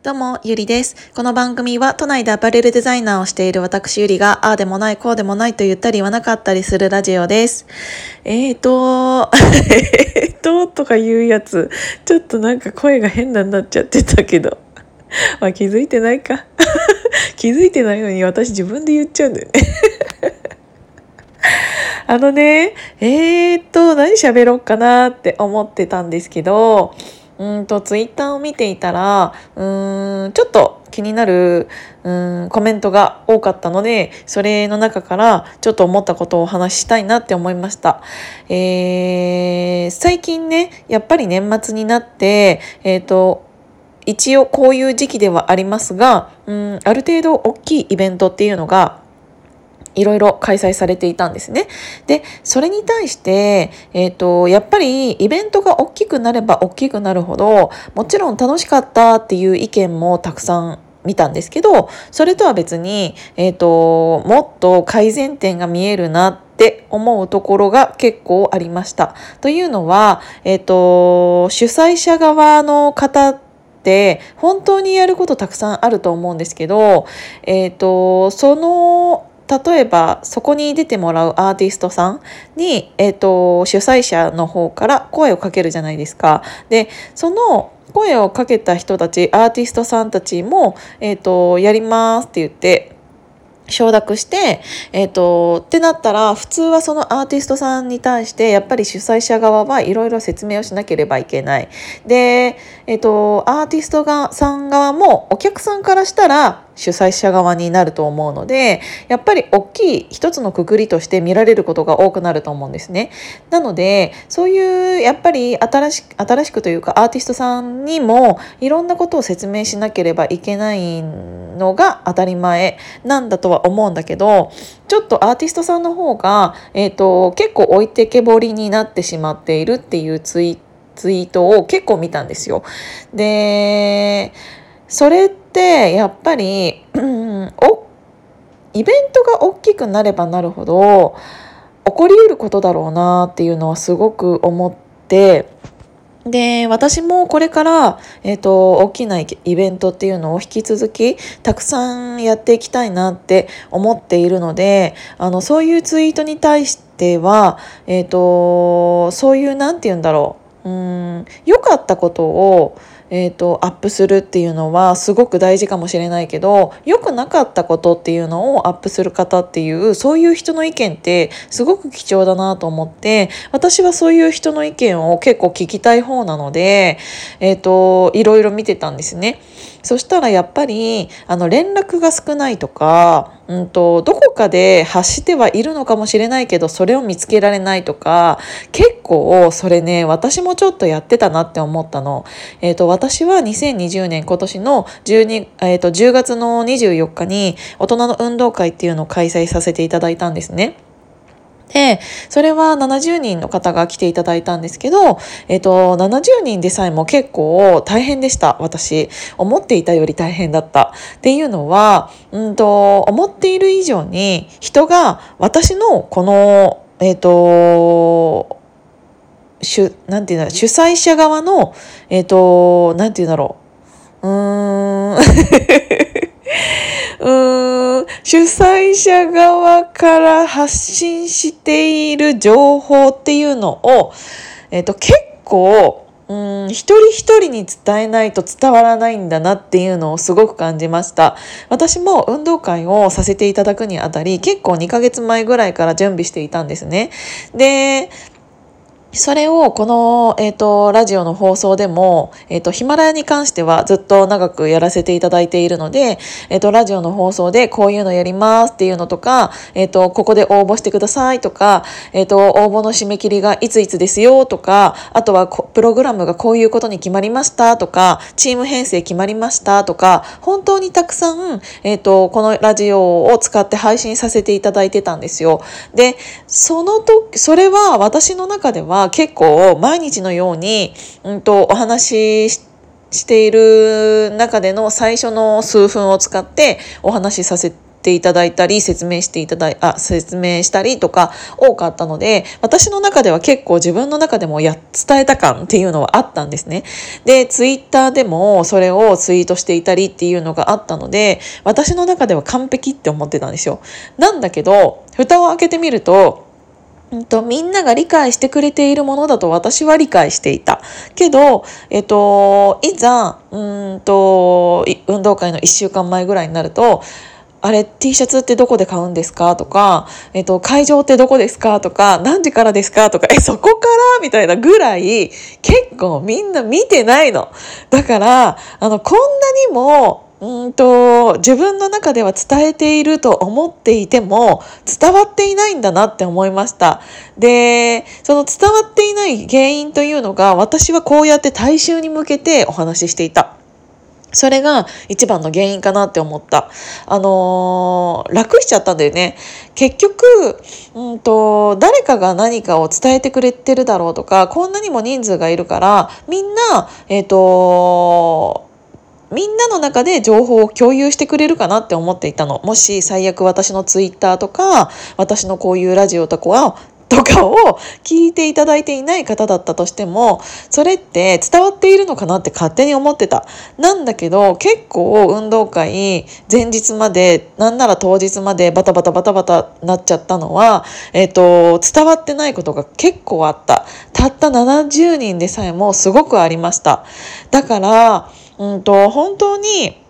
どうも、ゆりです。この番組は都内でアパレルデザイナーをしている私ゆりが、ああでもない、こうでもないと言ったり言わなかったりするラジオです。えーと、えーと、とか言うやつ、ちょっとなんか声が変なになっちゃってたけど。まあ気づいてないか。気づいてないのに私自分で言っちゃうんだよね。あのね、えーと、何喋ろうかなって思ってたんですけど、うんとツイッターを見ていたらうんちょっと気になるうんコメントが多かったのでそれの中からちょっと思ったことをお話ししたいなって思いました、えー、最近ねやっぱり年末になってえっ、ー、と一応こういう時期ではありますがうんある程度大きいイベントっていうのがいろいろ開催されていたんですね。で、それに対して、えっ、ー、と、やっぱりイベントが大きくなれば大きくなるほど、もちろん楽しかったっていう意見もたくさん見たんですけど、それとは別に、えっ、ー、と、もっと改善点が見えるなって思うところが結構ありました。というのは、えっ、ー、と、主催者側の方って本当にやることたくさんあると思うんですけど、えっ、と、その例えばそこに出てもらうアーティストさんに、えーと、主催者の方から声をかけるじゃないですか。でその声をかけた人たちアーティストさんたちも、えーとやりますって言って承諾して、えっ、ー、と、ってなったら、普通はそのアーティストさんに対して、やっぱり主催者側はいろいろ説明をしなければいけない。で、えっ、ー、と、アーティストがさん側も、お客さんからしたら、主催者側になると思うのでやっぱり大きい一つのくくりとして見られることが多くなると思うんですね。なのでそういうやっぱり新し新しくというかアーティストさんにもいろんなことを説明しなければいけないのが当たり前なんだとは思うんだけどちょっとアーティストさんの方が、えーと、結構置いてけぼりになってしまっているっていうツイツイートを結構見たんですよ。でそれってやっぱり、うん、おイベントが大きくなればなるほど起こりうることだろうなっていうのはすごく思ってで私もこれから、えーと、大きなイベントっていうのを引き続きたくさんやっていきたいなって思っているのであのそういうツイートに対しては、えーと、そういう何て言うんだろううん良かったことをえーと、アップするっていうのはすごく大事かもしれないけど良くなかったことっていうのをアップする方っていうそういう人の意見ってすごく貴重だなと思って私はそういう人の意見を結構聞きたい方なので、えーと、いろいろ見てたんですね。そしたらやっぱりあの連絡が少ないとかうんと、どこかで発してはいるのかもしれないけどそれを見つけられないとか結構それね私もちょっとやってたなって思ったの。えーと、私は2020年今年の 12,、えーと10月の24日に大人の運動会っていうのを開催させていただいたんですね。で、それは70人の方が来ていただいたんですけど、えっ、と、70人でさえも結構大変でした、私。思っていたより大変だった。っていうのは、うんと、思っている以上に人が私のこの、えっ、と、主、なんていうんだ主催者側の、えっ、と、なんていうんだろう。うーん。主催者側から発信している情報っていうのを、えっ、と、結構、うん、一人一人に伝えないと伝わらないんだなっていうのをすごく感じました。私も運動会をさせていただくにあたり、結構2ヶ月前ぐらいから準備していたんですね。で、それをこの、えっ、ー、と、ラジオの放送でも、えっ、ー、と、ヒマラヤに関してはずっと長くやらせていただいているので、えっ、ー、と、ラジオの放送でこういうのやりますっていうのとか、えっ、と、ここで応募してくださいとか、えっ、と、応募の締め切りがいついつですよとか、あとはプログラムがこういうことに決まりましたとか、チーム編成決まりましたとか、本当にたくさん、えっ、と、このラジオを使って配信させていただいてたんですよ。で、その時、それは私の中では、は結構毎日のように、うんと、お話ししている中での最初の数分を使ってお話しさせていただいたり説明していただいあ説明したりとか多かったので私の中では結構自分の中でもや伝えた感っていうのはあったんですね。でツイッターでもそれをツイートしていたりっていうのがあったので私の中では完璧って思ってたんですよ。なんだけど蓋を開けてみるとうんと、みんなが理解してくれているものだと私は理解していた。けど、えっと、いざ、うんと、運動会の1週間前ぐらいになると、あれ T シャツってどこで買うんですかとか、えっと、会場ってどこですかとか、何時からですかとか、え、そこからみたいなぐらい、結構みんな見てないの。だから、あの、こんなにも、うんと自分の中では伝えていると思っていても伝わっていないんだなって思いましたでその伝わっていない原因というのが私はこうやって大衆に向けてお話ししていたそれが一番の原因かなって思った。あのー、楽しちゃったんだよね。結局、うんと、誰かが何かを伝えてくれてるだろうとか、こんなにも人数がいるから、みんな、えっ、ー、と、みんなの中で情報を共有してくれるかなって思っていたの。もし最悪私のツイッターとか、私のこういうラジオとかは、とかを聞いていただいていない方だったとしても、それって伝わっているのかなって勝手に思ってた。なんだけど、結構運動会前日まで、なんなら当日までバタバタバタバタなっちゃったのは、えっ、ー、と、伝わってないことが結構あった。たった70人でさえもすごくありました。だから、うんと、本当に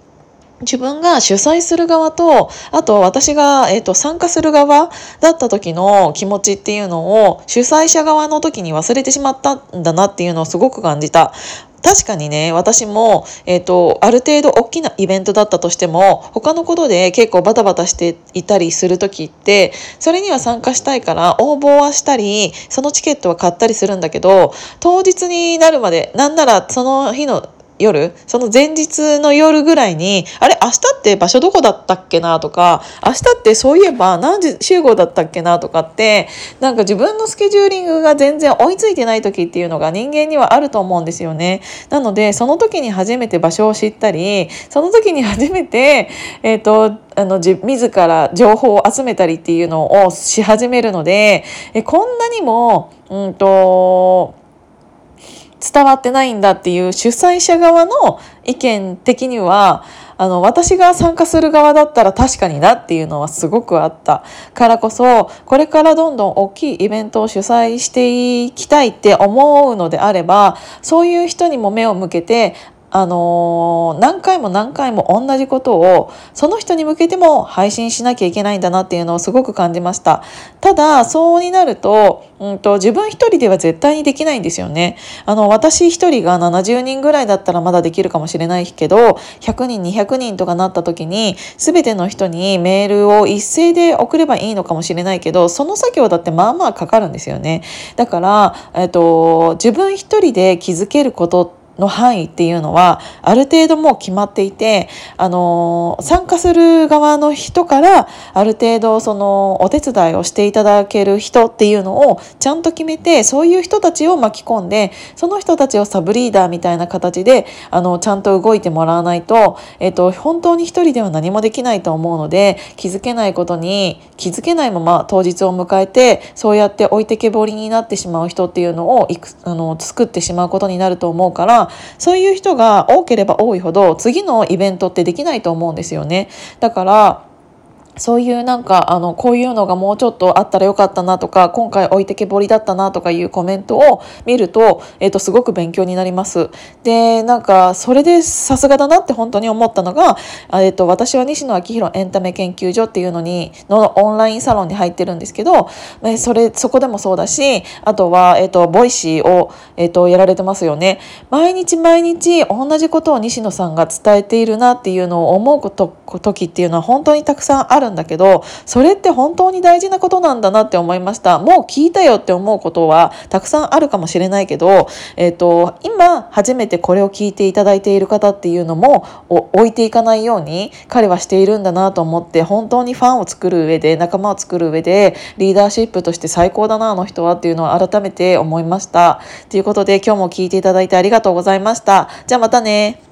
自分が主催する側と、あと私が、えーと、参加する側だった時の気持ちっていうのを主催者側の時に忘れてしまったんだなっていうのをすごく感じた。確かにね、私も、えっ、ー、と、ある程度大きなイベントだったとしても、他のことで結構バタバタしていたりする時って、それには参加したいから応募はしたり、そのチケットは買ったりするんだけど、当日になるまで、なんならその日の夜？その前日の夜ぐらいにあれ？明日って場所どこだったっけなとか明日ってそういえば何時集合だったっけなとかってなんか自分のスケジューリングが全然追いついてない時っていうのが人間にはあると思うんですよね。なのでその時に初めて場所を知ったりその時に初めてえっ、ー、とあの自ら情報を集めたりっていうのをし始めるのでえこんなにもうんと伝わってないんだっていう主催者側の意見的にはあの私が参加する側だったら確かになっていうのはすごくあった。からこそこれからどんどん大きいイベントを主催していきたいって思うのであればそういう人にも目を向けてあのー、何回も何回も同じことをその人に向けても配信しなきゃいけないんだなっていうのをすごく感じました。ただそうになると,、うんと、自分一人では絶対にできないんですよね。あの私一人が70人ぐらいだったらまだできるかもしれないけど100人200人とかなった時に全ての人にメールを一斉で送ればいいのかもしれないけどその作業だってまあまあかかるんですよね。だから、えっと、自分一人で気づけることっての範囲っていうのはある程度もう決まっていて、あの参加する側の人からある程度そのお手伝いをしていただける人っていうのをちゃんと決めてそういう人たちを巻き込んでその人たちをサブリーダーみたいな形であのちゃんと動いてもらわないと、えっと、本当に一人では何もできないと思うので気づけないことに気づけないまま当日を迎えてそうやって置いてけぼりになってしまう人っていうのをいくあの作ってしまうことになると思うからそういう人が多ければ多いほど次のイベントってできないと思うんですよね。だからそういうなんかあのこういうのがもうちょっとあったらよかったなとか今回置いてけぼりだったなとかいうコメントを見ると,、えー、とすごく勉強になります。でなんかそれでさすがだなって本当に思ったのが、えー、と私は西野亮廣エンタメ研究所っていうのにのオンラインサロンに入ってるんですけど、えそれそこでもそうだしあとは、えー、と Voicy を、えー、とやられてますよね。毎日毎日同じことを西野さんが伝えているなっていうのを思うこと時っていうのは本当にたくさんあるんだけどそれって本当に大事なことなんだなって思いましたもう聞いたよって思うことはたくさんあるかもしれないけど、えーと、今初めてこれを聞いていただいている方っていうのも置いていかないように彼はしているんだなと思って本当にファンを作る上で仲間を作る上でリーダーシップとして最高だなあの人はっていうのを改めて思いました。ということで今日も聞いていただいてありがとうございました。じゃあまたね。